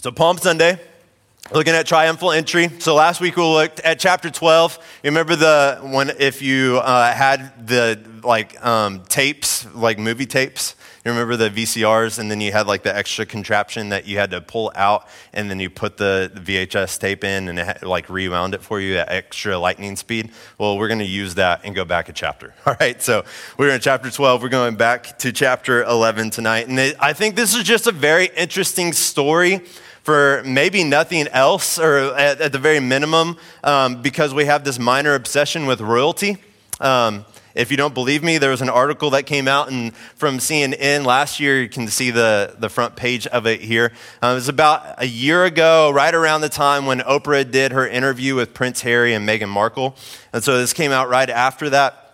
So, Palm Sunday, looking at triumphal entry. So, last week we looked at chapter 12. You remember the one, if you uh, had the like um, tapes, like movie tapes? You remember the VCRs, and then you had like the extra contraption that you had to pull out, and then you put the VHS tape in, and it had, like rewound it for you at extra lightning speed. Well, we're going to use that and go back a chapter. All right, so we're in chapter 12. We're going back to chapter 11 tonight, and I think this is just a very interesting story for maybe nothing else, or at, at the very minimum, um, because we have this minor obsession with royalty. Um, if you don't believe me, there was an article that came out and from CNN last year. You can see the, the front page of it here. Uh, it was about a year ago, right around the time when Oprah did her interview with Prince Harry and Meghan Markle. And so this came out right after that.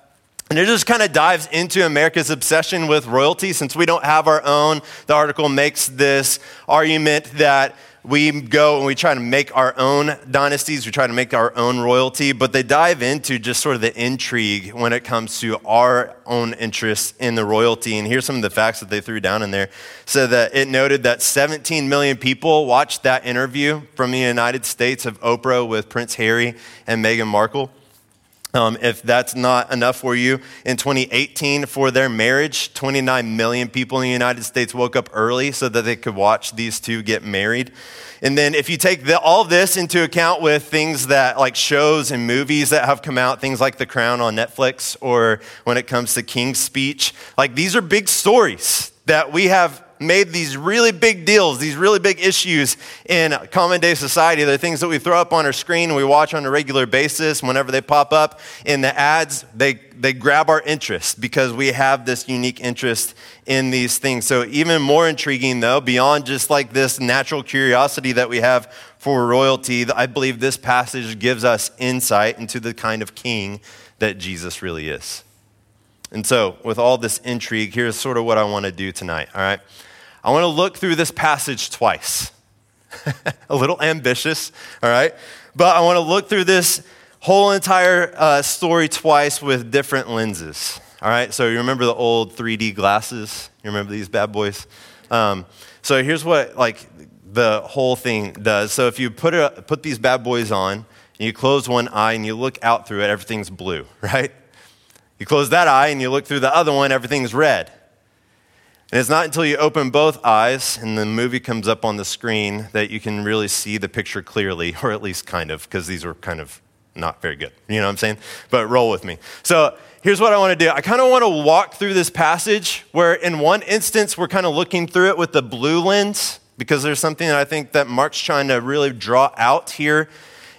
And it just kind of dives into America's obsession with royalty. Since we don't have our own, the article makes this argument that we go and we try to make our own dynasties, we try to make our own royalty, but they dive into just sort of the intrigue when it comes to our own interest in the royalty. And here's some of the facts that they threw down in there. So that it noted that 17 million people watched that interview from the United States of Oprah with Prince Harry and Meghan Markle. Um, if that's not enough for you, in 2018, for their marriage, 29 million people in the United States woke up early so that they could watch these two get married. And then, if you take the, all this into account with things that, like shows and movies that have come out, things like The Crown on Netflix, or when it comes to King's Speech, like these are big stories that we have made these really big deals, these really big issues in common day society. They're things that we throw up on our screen and we watch on a regular basis. Whenever they pop up in the ads, they, they grab our interest because we have this unique interest in these things. So, even more intriguing, though, beyond just like this natural curiosity that we have for royalty, I believe this passage gives us insight into the kind of king that Jesus really is. And so, with all this intrigue, here's sort of what I want to do tonight, all right? I want to look through this passage twice. a little ambitious, all right? But I want to look through this whole entire uh, story twice with different lenses, all right? So, you remember the old 3D glasses? You remember these bad boys? Um, so, here's what, like, the whole thing does. So, if you put, a, put these bad boys on, and you close one eye and you look out through it, everything's blue, right? You close that eye and you look through the other one, everything's red. And it's not until you open both eyes and the movie comes up on the screen that you can really see the picture clearly, or at least kind of, because these are kind of not very good. You know what I'm saying? But roll with me. So here's what I want to do I kind of want to walk through this passage where, in one instance, we're kind of looking through it with the blue lens, because there's something that I think that Mark's trying to really draw out here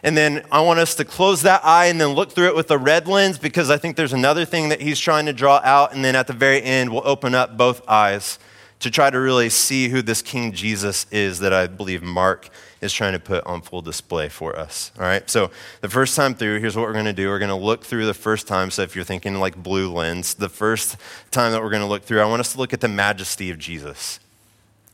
and then I want us to close that eye and then look through it with a red lens because I think there's another thing that he's trying to draw out. And then at the very end, we'll open up both eyes to try to really see who this King Jesus is that I believe Mark is trying to put on full display for us. All right, so the first time through, here's what we're going to do. We're going to look through the first time. So if you're thinking like blue lens, the first time that we're going to look through, I want us to look at the majesty of Jesus.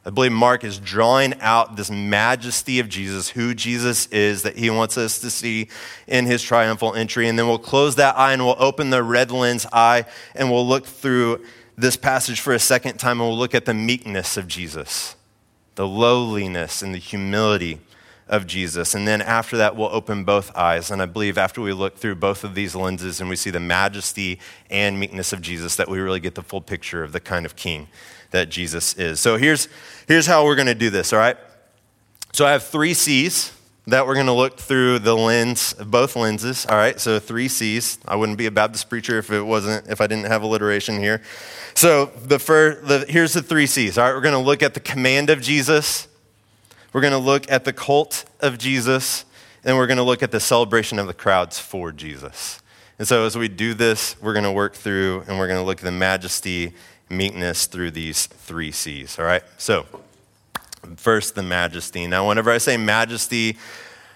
I believe Mark is drawing out this majesty of Jesus, who Jesus is, that he wants us to see in his triumphal entry. And then we'll close that eye and we'll open the red lens eye and we'll look through this passage for a second time and we'll look at the meekness of Jesus, the lowliness and the humility of Jesus. And then after that, we'll open both eyes. And I believe after we look through both of these lenses and we see the majesty and meekness of Jesus, that we really get the full picture of the kind of king that Jesus is. So here's, here's how we're going to do this, all right? So I have three C's that we're going to look through the lens, both lenses, all right? So three C's. I wouldn't be a Baptist preacher if it wasn't, if I didn't have alliteration here. So the first, the, here's the three C's, all right? We're going to look at the command of Jesus. We're going to look at the cult of Jesus. And we're going to look at the celebration of the crowds for Jesus. And so as we do this, we're going to work through and we're going to look at the majesty meekness through these three C's, all right? So, first, the majesty. Now, whenever I say majesty,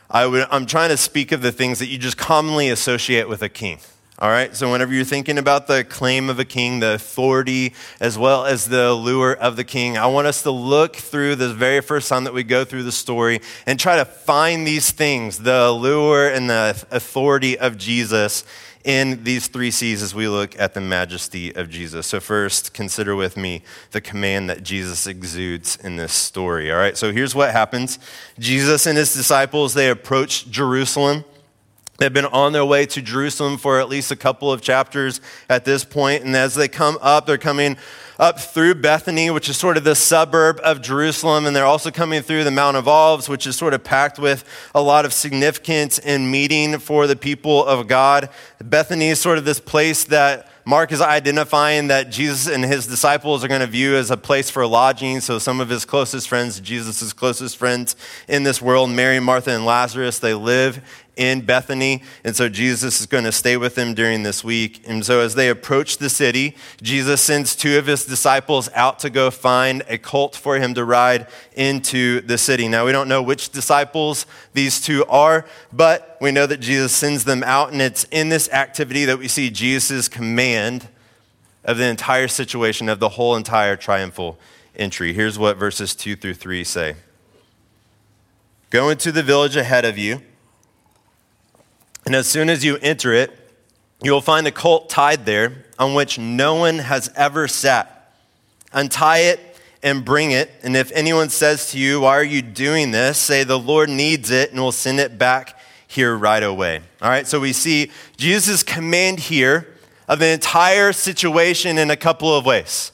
I would, I'm trying to speak of the things that you just commonly associate with a king. All right, so whenever you're thinking about the claim of a king, the authority, as well as the allure of the king, I want us to look through the very first time that we go through the story and try to find these things, the allure and the authority of Jesus in these three C's as we look at the majesty of Jesus. So, first, consider with me the command that Jesus exudes in this story. All right, so here's what happens Jesus and his disciples, they approach Jerusalem. They've been on their way to Jerusalem for at least a couple of chapters at this point, and as they come up, they're coming up through Bethany, which is sort of the suburb of Jerusalem, and they're also coming through the Mount of Olives, which is sort of packed with a lot of significance and meeting for the people of God. Bethany is sort of this place that Mark is identifying that Jesus and his disciples are going to view as a place for lodging. So, some of his closest friends, Jesus' closest friends in this world, Mary, Martha, and Lazarus, they live in Bethany. And so Jesus is going to stay with them during this week. And so as they approach the city, Jesus sends two of his disciples out to go find a colt for him to ride into the city. Now, we don't know which disciples these two are, but we know that Jesus sends them out. And it's in this activity that we see Jesus' command of the entire situation, of the whole entire triumphal entry. Here's what verses 2 through 3 say Go into the village ahead of you and as soon as you enter it, you will find a colt tied there on which no one has ever sat. Untie it and bring it. And if anyone says to you, Why are you doing this? say, The Lord needs it, and we'll send it back here right away. All right, so we see Jesus' command here of the entire situation in a couple of ways.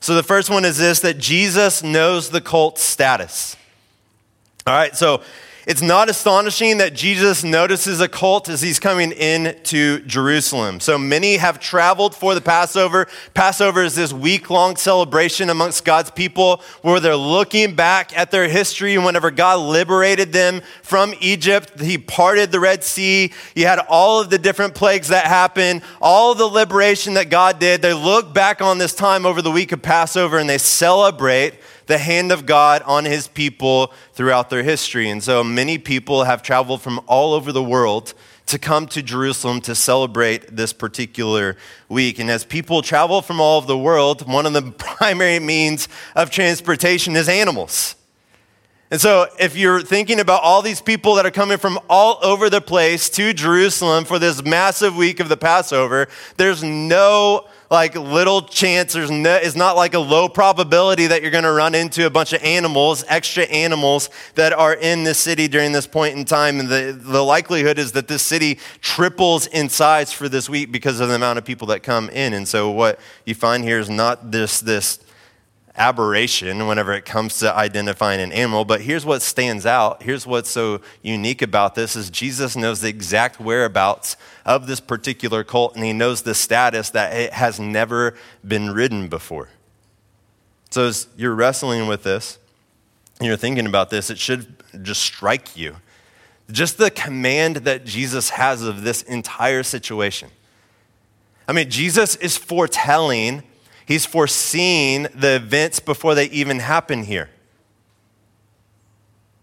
So the first one is this that Jesus knows the colt's status. All right, so it's not astonishing that Jesus notices a cult as he's coming into Jerusalem. So many have traveled for the Passover. Passover is this week long celebration amongst God's people where they're looking back at their history. Whenever God liberated them from Egypt, He parted the Red Sea. He had all of the different plagues that happened, all the liberation that God did. They look back on this time over the week of Passover and they celebrate the hand of God on his people throughout their history. And so many people have traveled from all over the world to come to Jerusalem to celebrate this particular week. And as people travel from all over the world, one of the primary means of transportation is animals. And so, if you're thinking about all these people that are coming from all over the place to Jerusalem for this massive week of the Passover, there's no like little chance, there's no, it's not like a low probability that you're going to run into a bunch of animals, extra animals that are in this city during this point in time. And the, the likelihood is that this city triples in size for this week because of the amount of people that come in. And so what you find here is not this, this aberration whenever it comes to identifying an animal but here's what stands out. Here's what's so unique about this is jesus knows the exact whereabouts of this particular colt and he knows the status that it has never been ridden before. So as you're wrestling with this and you're thinking about this it should just strike you. Just the command that jesus has of this entire situation. I mean jesus is foretelling He's foreseeing the events before they even happen here.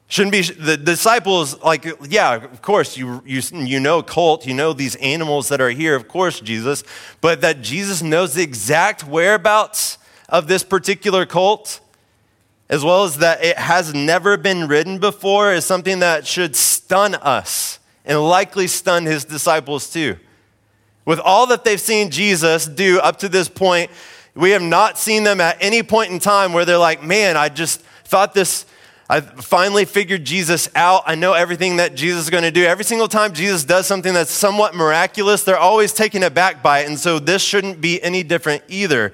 Shouldn't be the disciples, like, yeah, of course, you, you, you know cult, you know these animals that are here, of course, Jesus, but that Jesus knows the exact whereabouts of this particular cult, as well as that it has never been ridden before, is something that should stun us and likely stun his disciples too. With all that they've seen Jesus do up to this point, we have not seen them at any point in time where they're like, man, I just thought this, I finally figured Jesus out. I know everything that Jesus is going to do. Every single time Jesus does something that's somewhat miraculous, they're always taken aback by it. And so this shouldn't be any different either.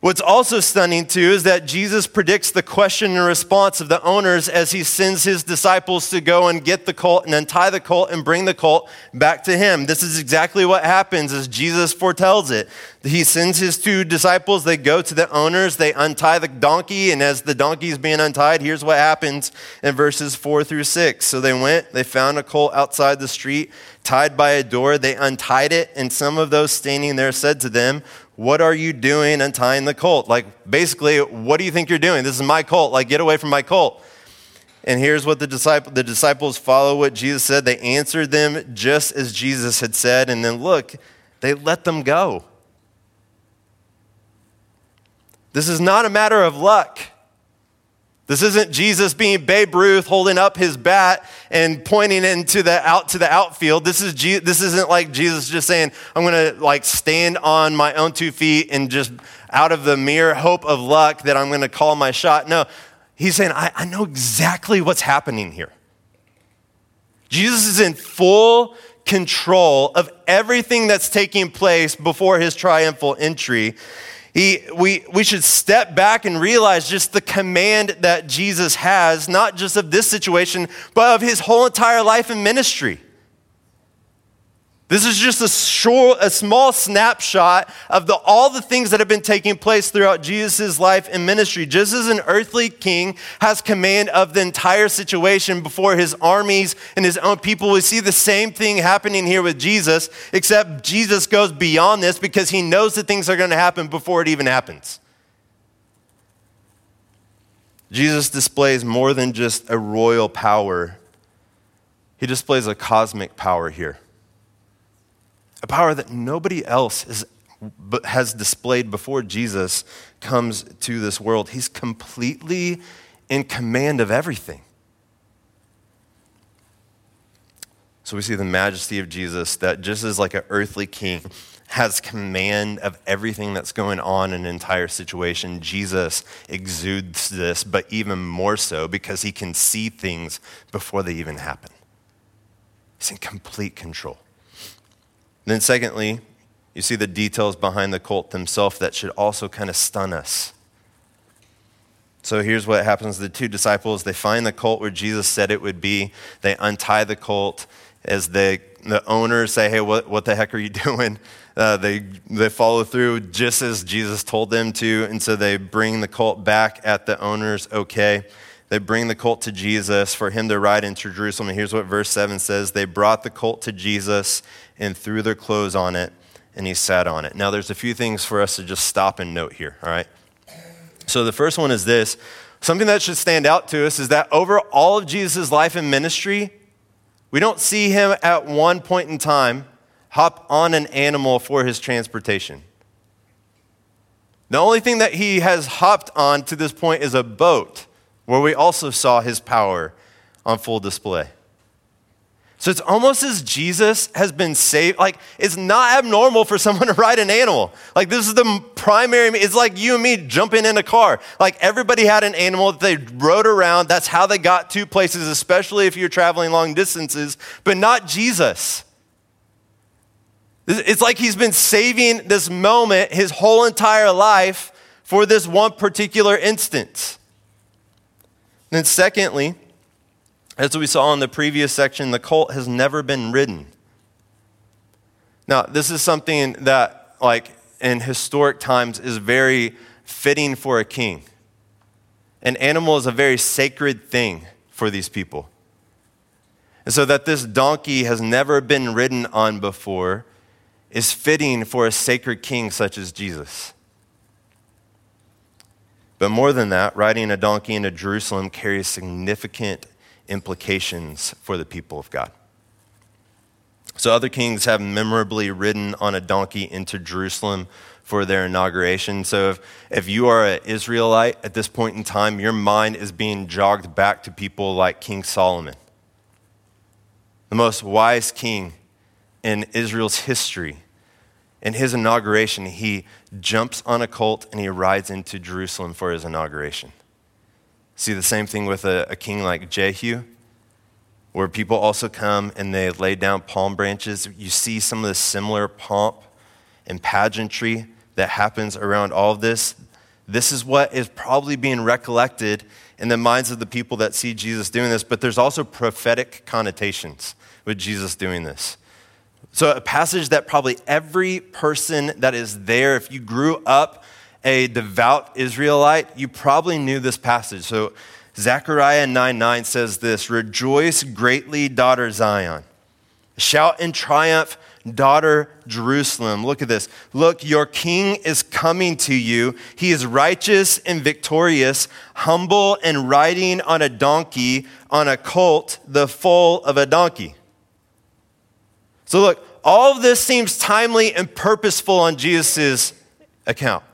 What's also stunning, too, is that Jesus predicts the question and response of the owners as he sends his disciples to go and get the colt and untie the colt and bring the colt back to him. This is exactly what happens as Jesus foretells it. He sends his two disciples, they go to the owners, they untie the donkey, and as the donkey is being untied, here's what happens in verses four through six. So they went, they found a colt outside the street, tied by a door. They untied it, and some of those standing there said to them, what are you doing untying the colt? Like, basically, what do you think you're doing? This is my colt. Like, get away from my colt. And here's what the, disciple, the disciples follow what Jesus said. They answered them just as Jesus had said. And then look, they let them go. This is not a matter of luck. This isn't Jesus being Babe Ruth holding up his bat and pointing into the out to the outfield. This is this isn't like Jesus just saying, "I'm going to like stand on my own two feet and just out of the mere hope of luck that I'm going to call my shot." No, he's saying, I, I know exactly what's happening here. Jesus is in full control of everything that's taking place before his triumphal entry. He, we, we should step back and realize just the command that Jesus has, not just of this situation, but of his whole entire life and ministry. This is just a, short, a small snapshot of the, all the things that have been taking place throughout Jesus' life and ministry. Just as an earthly king has command of the entire situation before his armies and his own people, we see the same thing happening here with Jesus, except Jesus goes beyond this because he knows that things are going to happen before it even happens. Jesus displays more than just a royal power, he displays a cosmic power here a power that nobody else is, has displayed before Jesus comes to this world. He's completely in command of everything. So we see the majesty of Jesus that just as like an earthly king has command of everything that's going on in an entire situation, Jesus exudes this, but even more so because he can see things before they even happen. He's in complete control. And then, secondly, you see the details behind the colt themselves that should also kind of stun us. So here's what happens the two disciples, they find the colt where Jesus said it would be. They untie the colt as they, the owners say, Hey, what, what the heck are you doing? Uh, they, they follow through just as Jesus told them to. And so they bring the colt back at the owner's okay. They bring the colt to Jesus for him to ride into Jerusalem. And here's what verse 7 says They brought the colt to Jesus and threw their clothes on it, and he sat on it. Now, there's a few things for us to just stop and note here, all right? So, the first one is this something that should stand out to us is that over all of Jesus' life and ministry, we don't see him at one point in time hop on an animal for his transportation. The only thing that he has hopped on to this point is a boat, where we also saw his power on full display. So it's almost as Jesus has been saved. Like, it's not abnormal for someone to ride an animal. Like, this is the primary, it's like you and me jumping in a car. Like, everybody had an animal that they rode around. That's how they got to places, especially if you're traveling long distances, but not Jesus. It's like he's been saving this moment his whole entire life for this one particular instance. Then, secondly, as we saw in the previous section, the colt has never been ridden. Now, this is something that, like, in historic times is very fitting for a king. An animal is a very sacred thing for these people. And so that this donkey has never been ridden on before is fitting for a sacred king such as Jesus. But more than that, riding a donkey into Jerusalem carries significant implications for the people of God. So, other kings have memorably ridden on a donkey into Jerusalem for their inauguration. So, if, if you are an Israelite at this point in time, your mind is being jogged back to people like King Solomon, the most wise king in Israel's history. In his inauguration, he jumps on a colt and he rides into Jerusalem for his inauguration. See the same thing with a, a king like Jehu, where people also come and they lay down palm branches. You see some of the similar pomp and pageantry that happens around all of this. This is what is probably being recollected in the minds of the people that see Jesus doing this, but there's also prophetic connotations with Jesus doing this. So, a passage that probably every person that is there, if you grew up a devout Israelite, you probably knew this passage. So Zechariah 9 9 says this Rejoice greatly, daughter Zion. Shout in triumph, daughter Jerusalem. Look at this. Look, your king is coming to you. He is righteous and victorious, humble and riding on a donkey, on a colt, the foal of a donkey. So, look, all of this seems timely and purposeful on Jesus' account.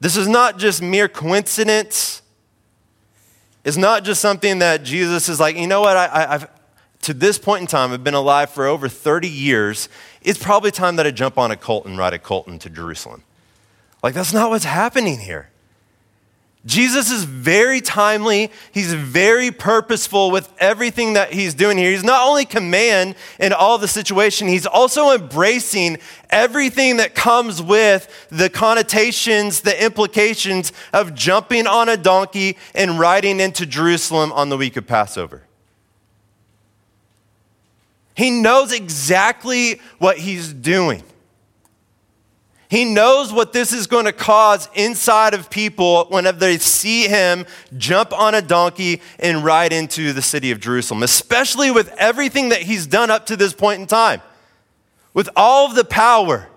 This is not just mere coincidence. It's not just something that Jesus is like, you know what, I, have to this point in time, I've been alive for over 30 years. It's probably time that I jump on a colt and ride a colt into Jerusalem. Like, that's not what's happening here. Jesus is very timely. He's very purposeful with everything that he's doing here. He's not only command in all the situation, he's also embracing everything that comes with the connotations, the implications of jumping on a donkey and riding into Jerusalem on the week of Passover. He knows exactly what he's doing. He knows what this is going to cause inside of people whenever they see him jump on a donkey and ride into the city of Jerusalem, especially with everything that he's done up to this point in time. With all of the power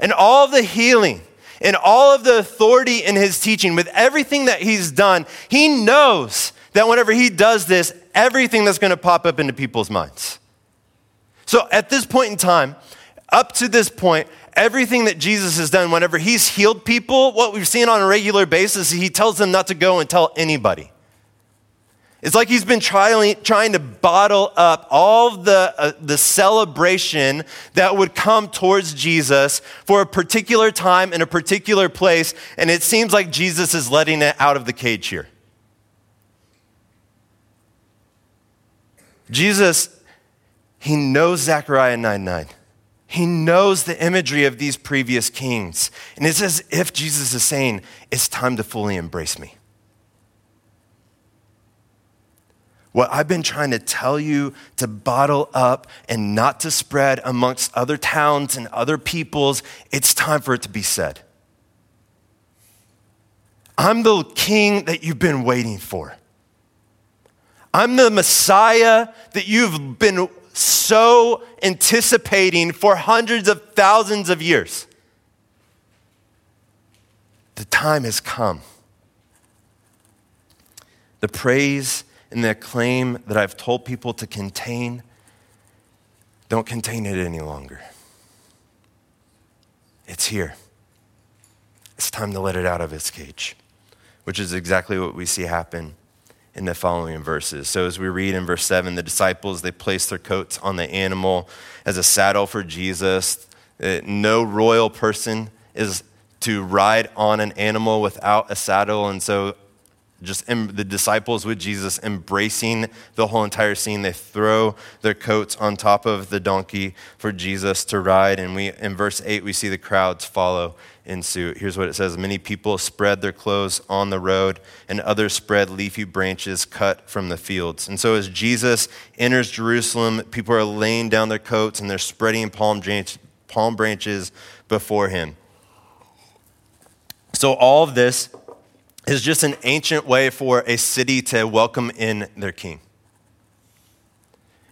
and all of the healing and all of the authority in his teaching, with everything that he's done, he knows that whenever he does this, everything that's going to pop up into people's minds. So at this point in time, up to this point, everything that Jesus has done, whenever he's healed people, what we've seen on a regular basis, he tells them not to go and tell anybody. It's like he's been trying, trying to bottle up all the, uh, the celebration that would come towards Jesus for a particular time in a particular place, and it seems like Jesus is letting it out of the cage here. Jesus, he knows Zechariah 9 9. He knows the imagery of these previous kings. And it's as if Jesus is saying, It's time to fully embrace me. What I've been trying to tell you to bottle up and not to spread amongst other towns and other peoples, it's time for it to be said. I'm the king that you've been waiting for. I'm the Messiah that you've been so anticipating for hundreds of thousands of years. The time has come. The praise and the acclaim that I've told people to contain, don't contain it any longer. It's here. It's time to let it out of its cage, which is exactly what we see happen in the following verses. So as we read in verse 7, the disciples they place their coats on the animal as a saddle for Jesus. Uh, no royal person is to ride on an animal without a saddle, and so just the disciples with Jesus embracing the whole entire scene. They throw their coats on top of the donkey for Jesus to ride. And we, in verse 8, we see the crowds follow in suit. Here's what it says Many people spread their clothes on the road, and others spread leafy branches cut from the fields. And so as Jesus enters Jerusalem, people are laying down their coats and they're spreading palm, palm branches before him. So all of this is just an ancient way for a city to welcome in their king.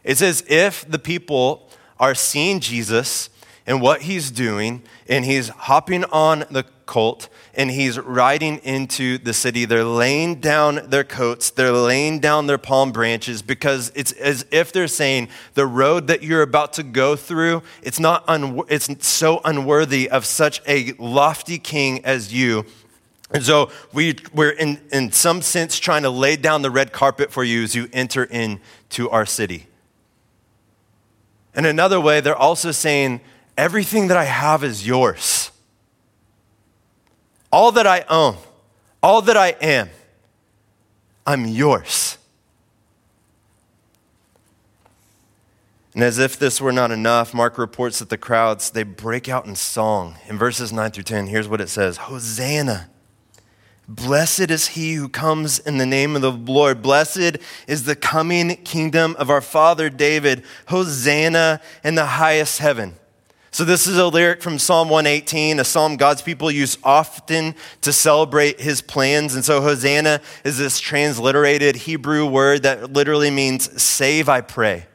It's as if the people are seeing Jesus and what he's doing, and he's hopping on the colt and he's riding into the city. They're laying down their coats, they're laying down their palm branches because it's as if they're saying, The road that you're about to go through, it's, not un- it's so unworthy of such a lofty king as you and so we, we're in, in some sense trying to lay down the red carpet for you as you enter into our city. In another way, they're also saying, everything that I have is yours. All that I own, all that I am, I'm yours. And as if this were not enough, Mark reports that the crowds, they break out in song. In verses 9 through 10, here's what it says Hosanna. Blessed is he who comes in the name of the Lord. Blessed is the coming kingdom of our father David. Hosanna in the highest heaven. So, this is a lyric from Psalm 118, a psalm God's people use often to celebrate his plans. And so, Hosanna is this transliterated Hebrew word that literally means save, I pray.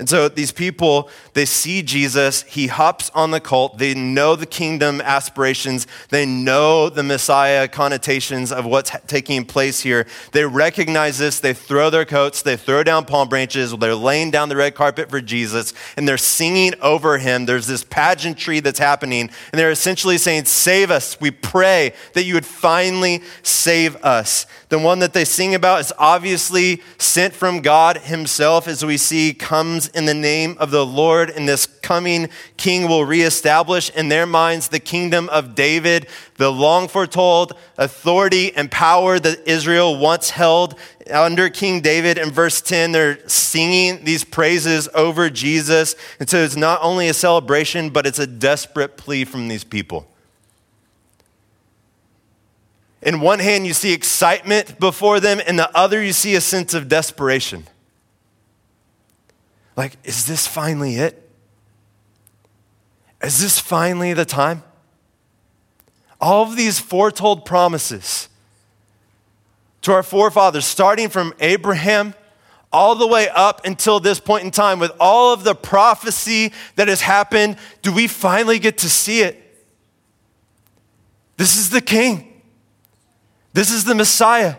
And so these people, they see Jesus, he hops on the cult, they know the kingdom aspirations, they know the Messiah connotations of what's taking place here. They recognize this, they throw their coats, they throw down palm branches, they're laying down the red carpet for Jesus, and they're singing over him. There's this pageantry that's happening, and they're essentially saying, Save us. We pray that you would finally save us. The one that they sing about is obviously sent from God himself, as we see comes in the name of the Lord, and this coming king will reestablish in their minds the kingdom of David, the long foretold authority and power that Israel once held under King David. In verse 10, they're singing these praises over Jesus. And so it's not only a celebration, but it's a desperate plea from these people. In one hand, you see excitement before them, in the other, you see a sense of desperation. Like, is this finally it? Is this finally the time? All of these foretold promises to our forefathers, starting from Abraham all the way up until this point in time, with all of the prophecy that has happened, do we finally get to see it? This is the King. This is the Messiah.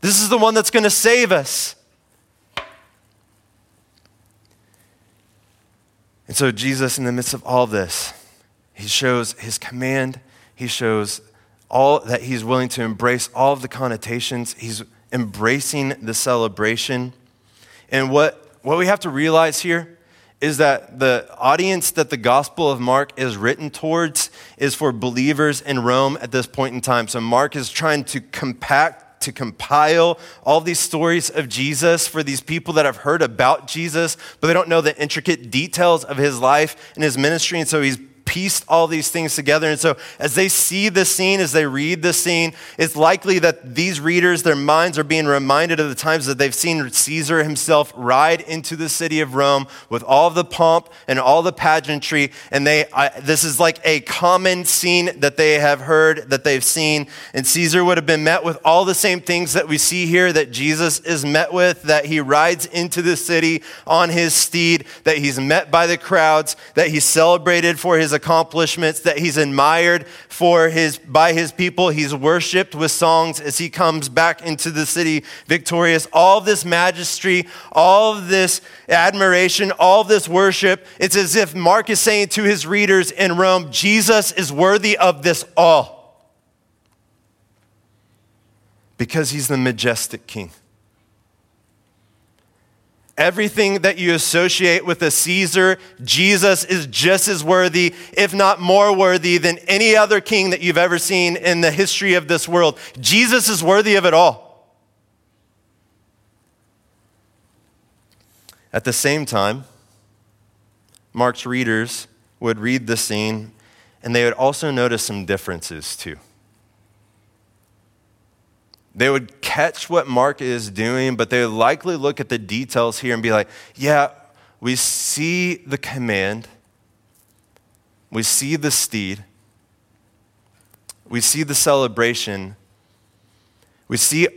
This is the one that's going to save us. And so, Jesus, in the midst of all this, he shows his command, he shows all that he's willing to embrace all of the connotations, he's embracing the celebration. And what, what we have to realize here is that the audience that the Gospel of Mark is written towards is for believers in Rome at this point in time. So Mark is trying to compact to compile all these stories of Jesus for these people that have heard about Jesus, but they don't know the intricate details of his life and his ministry. And so he's pieced all these things together. And so, as they see the scene, as they read the scene, it's likely that these readers, their minds are being reminded of the times that they've seen Caesar himself ride into the city of Rome with all the pomp and all the pageantry. And they, I, this is like a common scene that they have heard, that they've seen. And Caesar would have been met with all the same things that we see here that Jesus is met with, that he rides into the city on his steed, that he's met by the crowds, that he's celebrated for his accomplishments, that he's admired for his, by his people. He's worshiped with songs as he comes back into the city victorious. All this majesty, all this admiration, all this worship, it's as if Mark is saying to his readers in Rome, Jesus is worthy of this all. Because he's the majestic king. Everything that you associate with a Caesar, Jesus is just as worthy, if not more worthy, than any other king that you've ever seen in the history of this world. Jesus is worthy of it all. At the same time, Mark's readers would read the scene and they would also notice some differences too. They would catch what Mark is doing, but they would likely look at the details here and be like, yeah, we see the command, we see the steed, we see the celebration, we see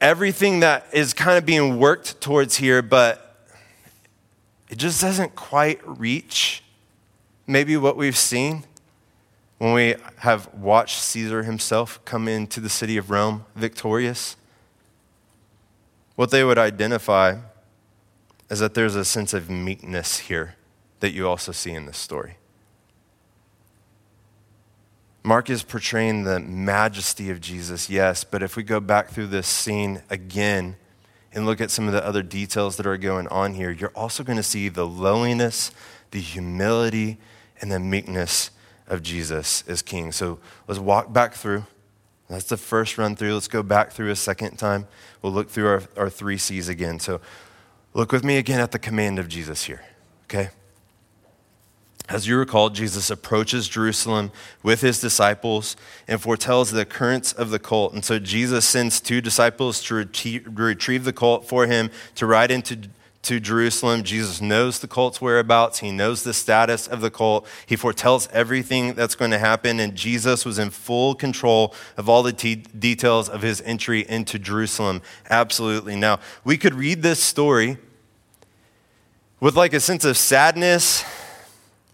everything that is kind of being worked towards here, but it just doesn't quite reach maybe what we've seen when we have watched Caesar himself come into the city of Rome victorious, what they would identify is that there's a sense of meekness here that you also see in this story. Mark is portraying the majesty of Jesus, yes, but if we go back through this scene again and look at some of the other details that are going on here, you're also going to see the lowliness, the humility, and the meekness of Jesus as king. So let's walk back through. That's the first run through. Let's go back through a second time. We'll look through our, our three C's again. So look with me again at the command of Jesus here, okay? As you recall, Jesus approaches Jerusalem with his disciples and foretells the occurrence of the colt. And so Jesus sends two disciples to retrieve the colt for him to ride into to Jerusalem. Jesus knows the cult's whereabouts, he knows the status of the cult. He foretells everything that's going to happen, and Jesus was in full control of all the details of his entry into Jerusalem. Absolutely. Now, we could read this story with like a sense of sadness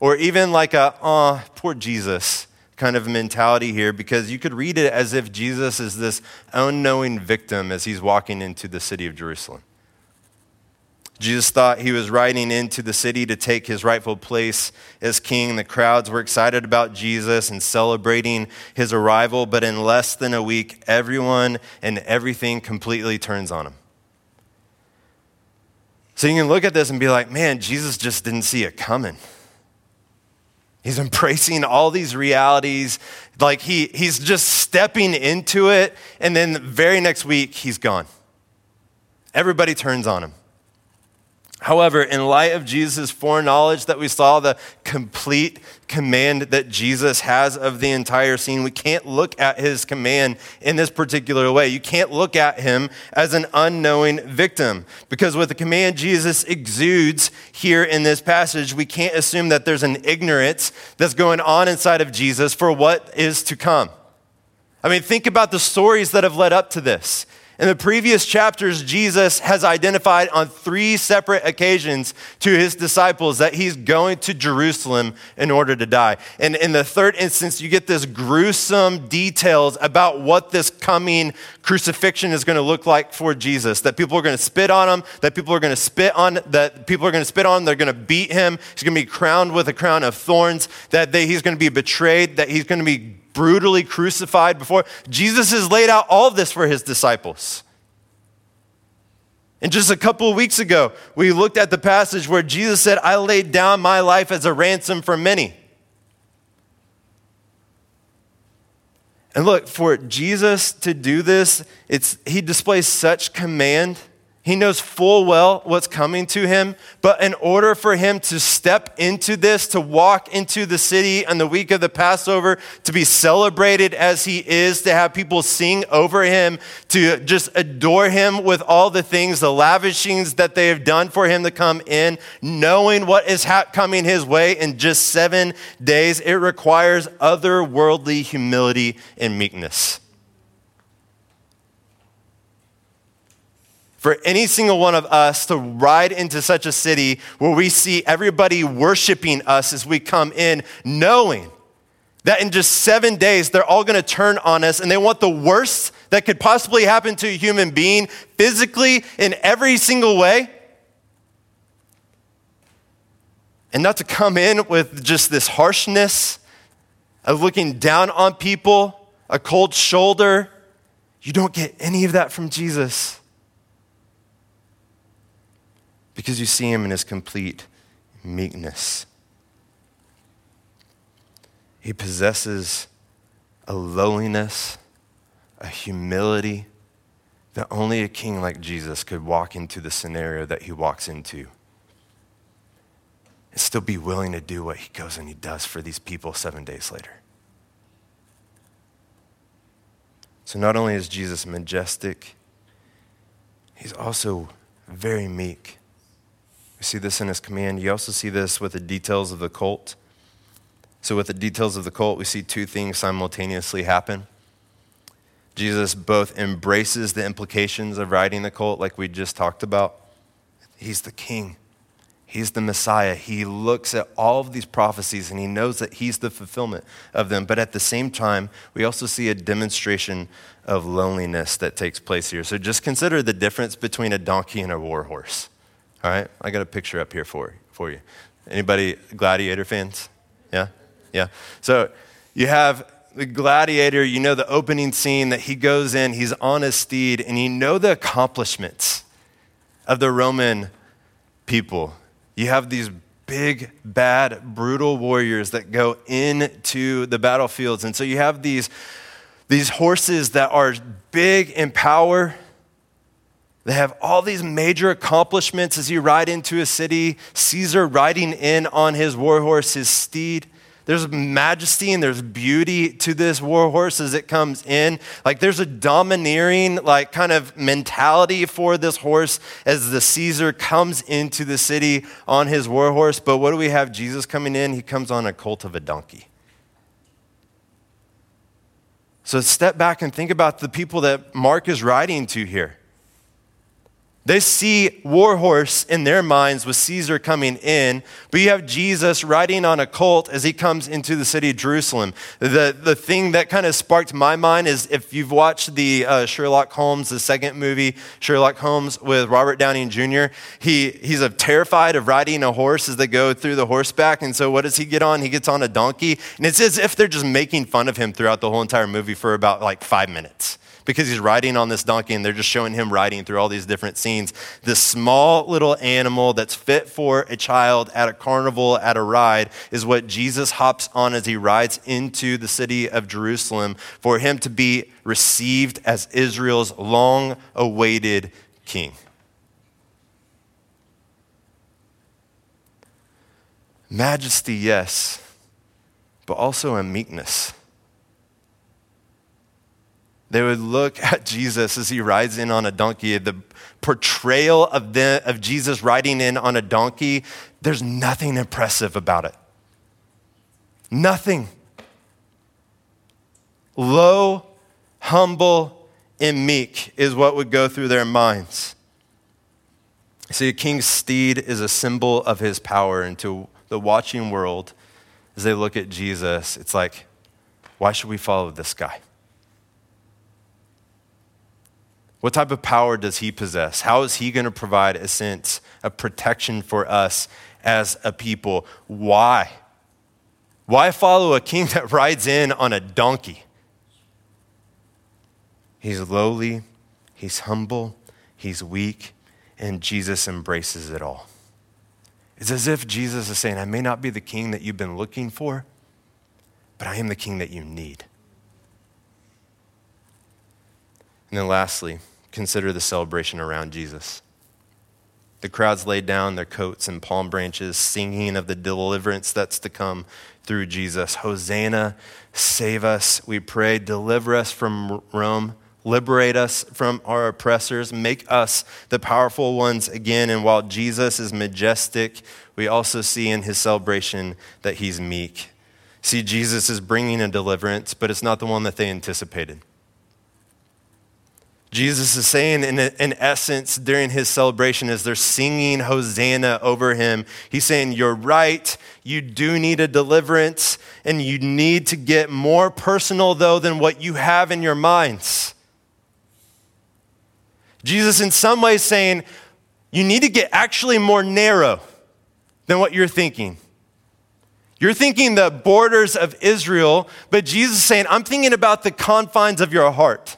or even like a, oh, poor Jesus kind of mentality here because you could read it as if Jesus is this unknowing victim as he's walking into the city of Jerusalem. Jesus thought he was riding into the city to take his rightful place as king. The crowds were excited about Jesus and celebrating his arrival, but in less than a week, everyone and everything completely turns on him. So you can look at this and be like, man, Jesus just didn't see it coming. He's embracing all these realities. Like he, he's just stepping into it. And then the very next week, he's gone. Everybody turns on him. However, in light of Jesus' foreknowledge that we saw, the complete command that Jesus has of the entire scene, we can't look at his command in this particular way. You can't look at him as an unknowing victim because with the command Jesus exudes here in this passage, we can't assume that there's an ignorance that's going on inside of Jesus for what is to come. I mean, think about the stories that have led up to this. In the previous chapters, Jesus has identified on three separate occasions to his disciples that he's going to Jerusalem in order to die. And in the third instance, you get this gruesome details about what this coming crucifixion is going to look like for Jesus. That people are going to spit on him, that people are going to spit on, that people are going to spit on they're going to beat him, he's going to be crowned with a crown of thorns, that they, he's going to be betrayed, that he's going to be brutally crucified before. Jesus has laid out all of this for his disciples. And just a couple of weeks ago, we looked at the passage where Jesus said, I laid down my life as a ransom for many. And look, for Jesus to do this, it's, he displays such command he knows full well what's coming to him, but in order for him to step into this, to walk into the city on the week of the Passover, to be celebrated as he is, to have people sing over him, to just adore him with all the things, the lavishings that they have done for him to come in, knowing what is coming his way in just seven days, it requires otherworldly humility and meekness. For any single one of us to ride into such a city where we see everybody worshiping us as we come in, knowing that in just seven days they're all going to turn on us and they want the worst that could possibly happen to a human being physically in every single way. And not to come in with just this harshness of looking down on people, a cold shoulder. You don't get any of that from Jesus because you see him in his complete meekness. He possesses a lowliness, a humility that only a king like Jesus could walk into the scenario that he walks into and still be willing to do what he goes and he does for these people seven days later. So, not only is Jesus majestic, he's also very meek. We see this in his command. You also see this with the details of the cult. So, with the details of the cult, we see two things simultaneously happen. Jesus both embraces the implications of riding the cult, like we just talked about. He's the king, he's the Messiah. He looks at all of these prophecies and he knows that he's the fulfillment of them. But at the same time, we also see a demonstration of loneliness that takes place here. So, just consider the difference between a donkey and a war horse. All right, I got a picture up here for, for you. Anybody gladiator fans? Yeah? Yeah. So you have the gladiator, you know the opening scene that he goes in, he's on his steed, and you know the accomplishments of the Roman people. You have these big, bad, brutal warriors that go into the battlefields. And so you have these, these horses that are big in power, they have all these major accomplishments as you ride into a city. Caesar riding in on his war horse, his steed. There's majesty and there's beauty to this war horse as it comes in. Like there's a domineering, like kind of mentality for this horse as the Caesar comes into the city on his war horse. But what do we have Jesus coming in? He comes on a colt of a donkey. So step back and think about the people that Mark is writing to here. They see warhorse in their minds with Caesar coming in, but you have Jesus riding on a colt as he comes into the city of Jerusalem. The, the thing that kind of sparked my mind is if you've watched the uh, Sherlock Holmes, the second movie, Sherlock Holmes with Robert Downey Jr., he, he's terrified of riding a horse as they go through the horseback. And so what does he get on? He gets on a donkey. And it's as if they're just making fun of him throughout the whole entire movie for about like five minutes because he's riding on this donkey and they're just showing him riding through all these different scenes. This small little animal that's fit for a child at a carnival, at a ride, is what Jesus hops on as he rides into the city of Jerusalem for him to be received as Israel's long awaited king. Majesty, yes, but also a meekness. They would look at Jesus as he rides in on a donkey. The portrayal of, the, of Jesus riding in on a donkey, there's nothing impressive about it. Nothing. Low, humble, and meek is what would go through their minds. See, a king's steed is a symbol of his power, and to the watching world, as they look at Jesus, it's like, why should we follow this guy? What type of power does he possess? How is he going to provide a sense of protection for us as a people? Why? Why follow a king that rides in on a donkey? He's lowly, he's humble, he's weak, and Jesus embraces it all. It's as if Jesus is saying, I may not be the king that you've been looking for, but I am the king that you need. And then lastly, consider the celebration around Jesus. The crowds laid down their coats and palm branches, singing of the deliverance that's to come through Jesus. Hosanna, save us, we pray. Deliver us from Rome. Liberate us from our oppressors. Make us the powerful ones again. And while Jesus is majestic, we also see in his celebration that he's meek. See, Jesus is bringing a deliverance, but it's not the one that they anticipated. Jesus is saying, in, in essence, during his celebration, as they're singing Hosanna over him, he's saying, You're right. You do need a deliverance, and you need to get more personal, though, than what you have in your minds. Jesus, in some ways, saying, You need to get actually more narrow than what you're thinking. You're thinking the borders of Israel, but Jesus is saying, I'm thinking about the confines of your heart.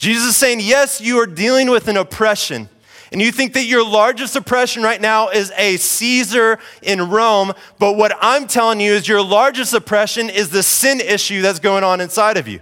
Jesus is saying, yes, you are dealing with an oppression. And you think that your largest oppression right now is a Caesar in Rome. But what I'm telling you is your largest oppression is the sin issue that's going on inside of you.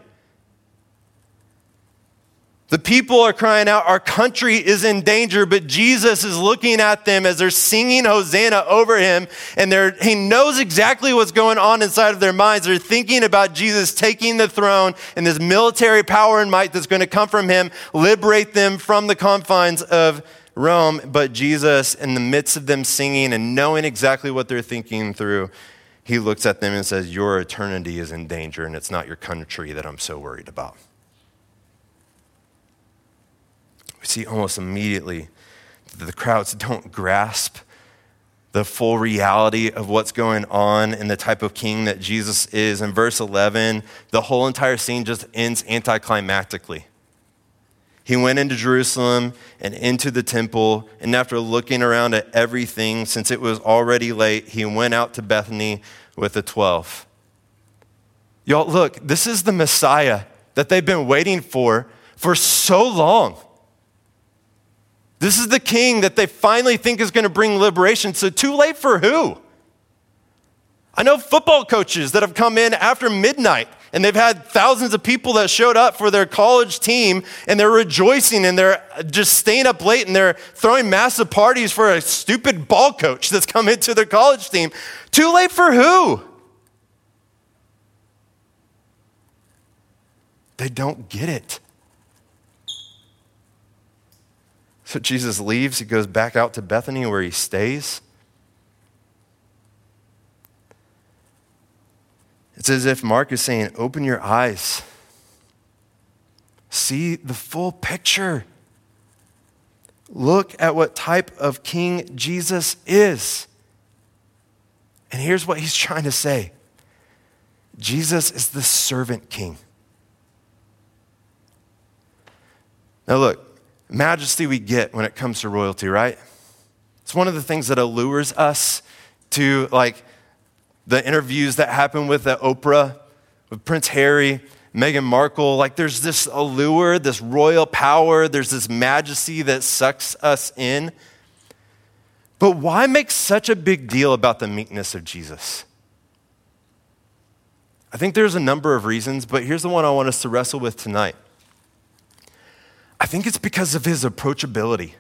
The people are crying out, Our country is in danger, but Jesus is looking at them as they're singing Hosanna over him, and he knows exactly what's going on inside of their minds. They're thinking about Jesus taking the throne and this military power and might that's going to come from him, liberate them from the confines of Rome. But Jesus, in the midst of them singing and knowing exactly what they're thinking through, he looks at them and says, Your eternity is in danger, and it's not your country that I'm so worried about. We see almost immediately that the crowds don't grasp the full reality of what's going on and the type of king that Jesus is. In verse 11, the whole entire scene just ends anticlimactically. He went into Jerusalem and into the temple, and after looking around at everything, since it was already late, he went out to Bethany with the 12. Y'all, look, this is the Messiah that they've been waiting for for so long. This is the king that they finally think is going to bring liberation. So, too late for who? I know football coaches that have come in after midnight and they've had thousands of people that showed up for their college team and they're rejoicing and they're just staying up late and they're throwing massive parties for a stupid ball coach that's come into their college team. Too late for who? They don't get it. So Jesus leaves, he goes back out to Bethany where he stays. It's as if Mark is saying, Open your eyes, see the full picture. Look at what type of king Jesus is. And here's what he's trying to say Jesus is the servant king. Now, look, majesty we get when it comes to royalty, right? It's one of the things that allures us to like the interviews that happen with the Oprah, with Prince Harry, Meghan Markle. Like there's this allure, this royal power, there's this majesty that sucks us in. But why make such a big deal about the meekness of Jesus? I think there's a number of reasons, but here's the one I want us to wrestle with tonight. I think it's because of his approachability.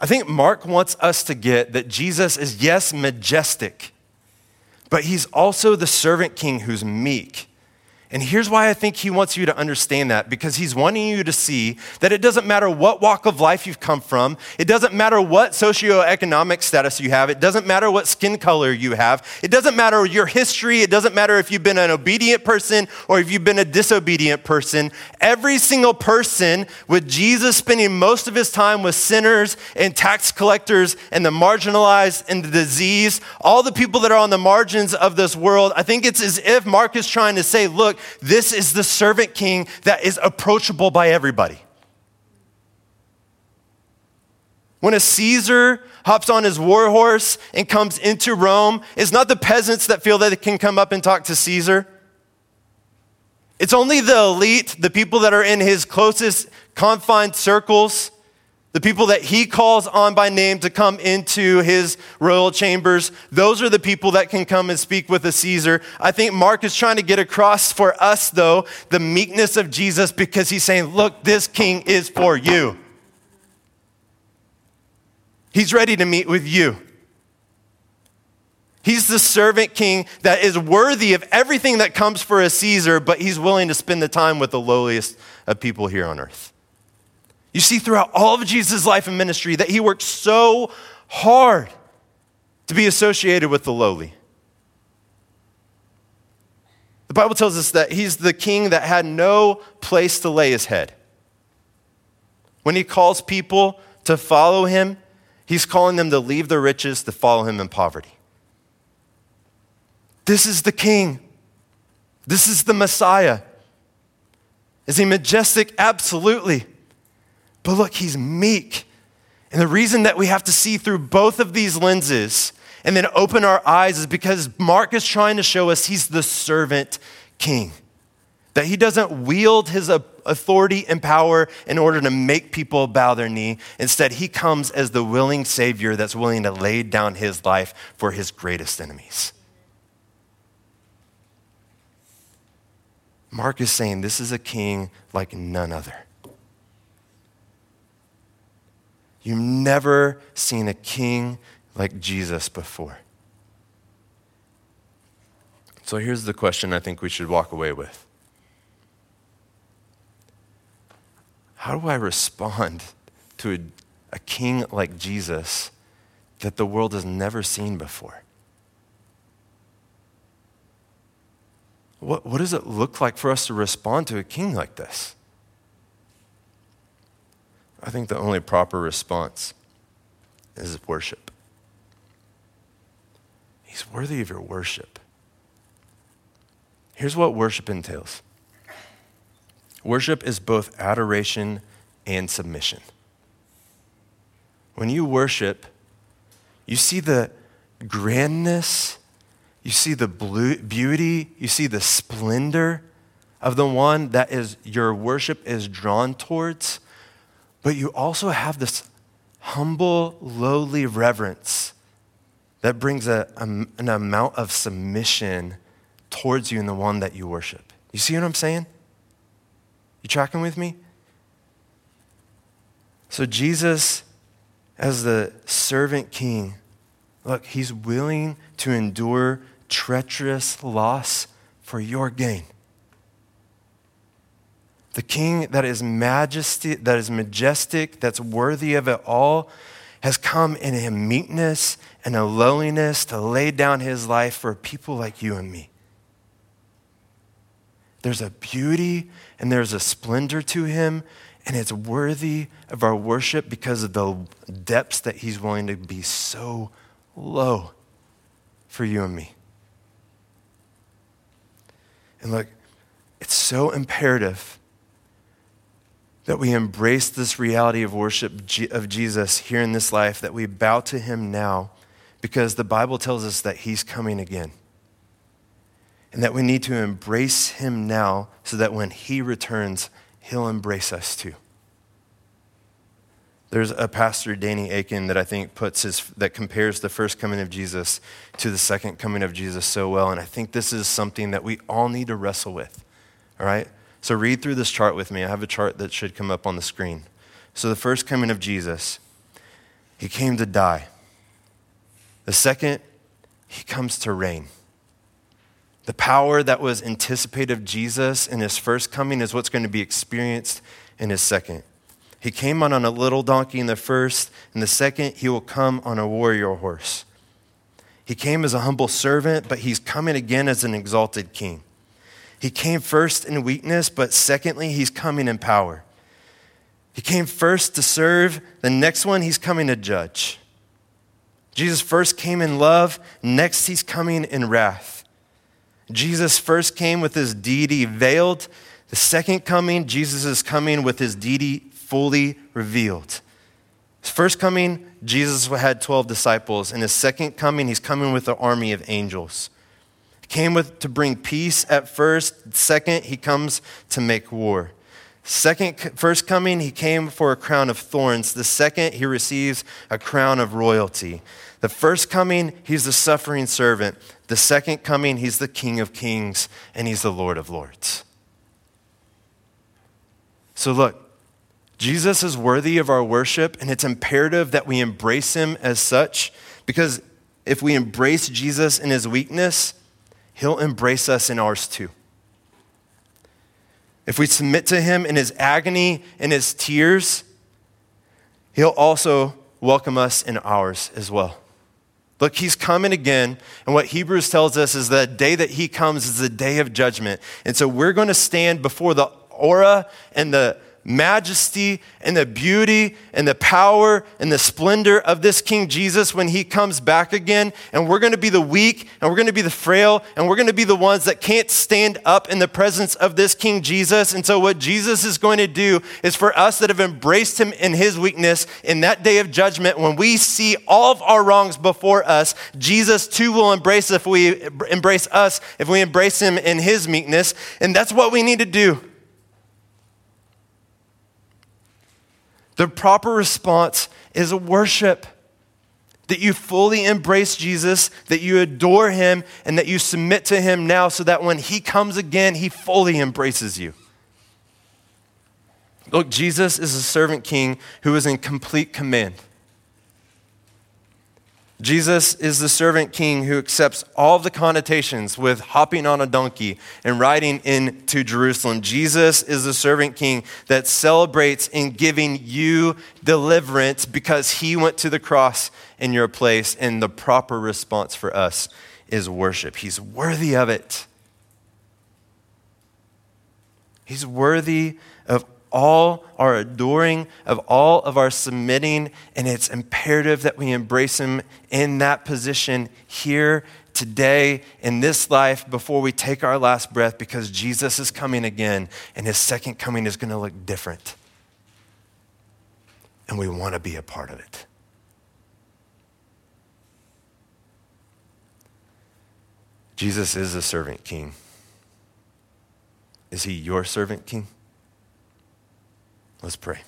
I think Mark wants us to get that Jesus is, yes, majestic, but he's also the servant king who's meek. And here's why I think he wants you to understand that because he's wanting you to see that it doesn't matter what walk of life you've come from, it doesn't matter what socioeconomic status you have, it doesn't matter what skin color you have, it doesn't matter your history, it doesn't matter if you've been an obedient person or if you've been a disobedient person. Every single person, with Jesus spending most of his time with sinners and tax collectors and the marginalized and the diseased, all the people that are on the margins of this world, I think it's as if Mark is trying to say, look, this is the servant king that is approachable by everybody. When a Caesar hops on his war horse and comes into Rome, it's not the peasants that feel that they can come up and talk to Caesar. It's only the elite, the people that are in his closest confined circles the people that he calls on by name to come into his royal chambers, those are the people that can come and speak with a Caesar. I think Mark is trying to get across for us, though, the meekness of Jesus because he's saying, Look, this king is for you. He's ready to meet with you. He's the servant king that is worthy of everything that comes for a Caesar, but he's willing to spend the time with the lowliest of people here on earth. You see throughout all of Jesus' life and ministry that he worked so hard to be associated with the lowly. The Bible tells us that he's the king that had no place to lay his head. When he calls people to follow him, he's calling them to leave their riches to follow him in poverty. This is the king. This is the Messiah. Is he majestic? Absolutely. But look, he's meek. And the reason that we have to see through both of these lenses and then open our eyes is because Mark is trying to show us he's the servant king. That he doesn't wield his uh, authority and power in order to make people bow their knee. Instead, he comes as the willing Savior that's willing to lay down his life for his greatest enemies. Mark is saying this is a king like none other. You've never seen a king like Jesus before. So here's the question I think we should walk away with How do I respond to a, a king like Jesus that the world has never seen before? What, what does it look like for us to respond to a king like this? I think the only proper response is worship. He's worthy of your worship. Here's what worship entails worship is both adoration and submission. When you worship, you see the grandness, you see the beauty, you see the splendor of the one that is your worship is drawn towards but you also have this humble, lowly reverence that brings a, a, an amount of submission towards you and the one that you worship. You see what I'm saying? You tracking with me? So, Jesus, as the servant king, look, he's willing to endure treacherous loss for your gain. The king that is majesty, that is majestic, that's worthy of it all, has come in a meekness and a lowliness to lay down his life for people like you and me. There's a beauty and there's a splendor to him, and it's worthy of our worship because of the depths that he's willing to be so low for you and me. And look, it's so imperative that we embrace this reality of worship of Jesus here in this life, that we bow to him now, because the Bible tells us that he's coming again. And that we need to embrace him now so that when he returns, he'll embrace us too. There's a pastor, Danny Akin, that I think puts his, that compares the first coming of Jesus to the second coming of Jesus so well. And I think this is something that we all need to wrestle with. All right? So read through this chart with me. I have a chart that should come up on the screen. So the first coming of Jesus, he came to die. The second, he comes to reign. The power that was anticipated of Jesus in his first coming is what's going to be experienced in his second. He came on, on a little donkey in the first, and the second, he will come on a warrior horse. He came as a humble servant, but he's coming again as an exalted king. He came first in weakness, but secondly, he's coming in power. He came first to serve, the next one, he's coming to judge. Jesus first came in love, next, he's coming in wrath. Jesus first came with his deity veiled. The second coming, Jesus is coming with his deity fully revealed. His first coming, Jesus had 12 disciples. In his second coming, he's coming with an army of angels. Came with, to bring peace at first. Second, he comes to make war. Second, first coming, he came for a crown of thorns. The second, he receives a crown of royalty. The first coming, he's the suffering servant. The second coming, he's the King of kings and he's the Lord of lords. So look, Jesus is worthy of our worship, and it's imperative that we embrace him as such because if we embrace Jesus in his weakness, he'll embrace us in ours too. If we submit to him in his agony and his tears, he'll also welcome us in ours as well. Look, he's coming again. And what Hebrews tells us is that the day that he comes is the day of judgment. And so we're going to stand before the aura and the majesty and the beauty and the power and the splendor of this King Jesus when he comes back again. And we're going to be the weak and we're going to be the frail and we're going to be the ones that can't stand up in the presence of this King Jesus. And so, what Jesus is going to do is for us that have embraced him in his weakness in that day of judgment, when we see all of our wrongs before us, Jesus too will embrace if we embrace us, if we embrace him in his meekness. And that's what we need to do. The proper response is a worship. That you fully embrace Jesus, that you adore him, and that you submit to him now so that when he comes again, he fully embraces you. Look, Jesus is a servant king who is in complete command. Jesus is the servant king who accepts all the connotations with hopping on a donkey and riding into Jerusalem. Jesus is the servant king that celebrates in giving you deliverance because he went to the cross in your place. And the proper response for us is worship. He's worthy of it. He's worthy all our adoring, of all of our submitting, and it's imperative that we embrace Him in that position here, today, in this life, before we take our last breath, because Jesus is coming again, and His second coming is going to look different. And we want to be a part of it. Jesus is a servant king. Is he your servant king? Let's pray.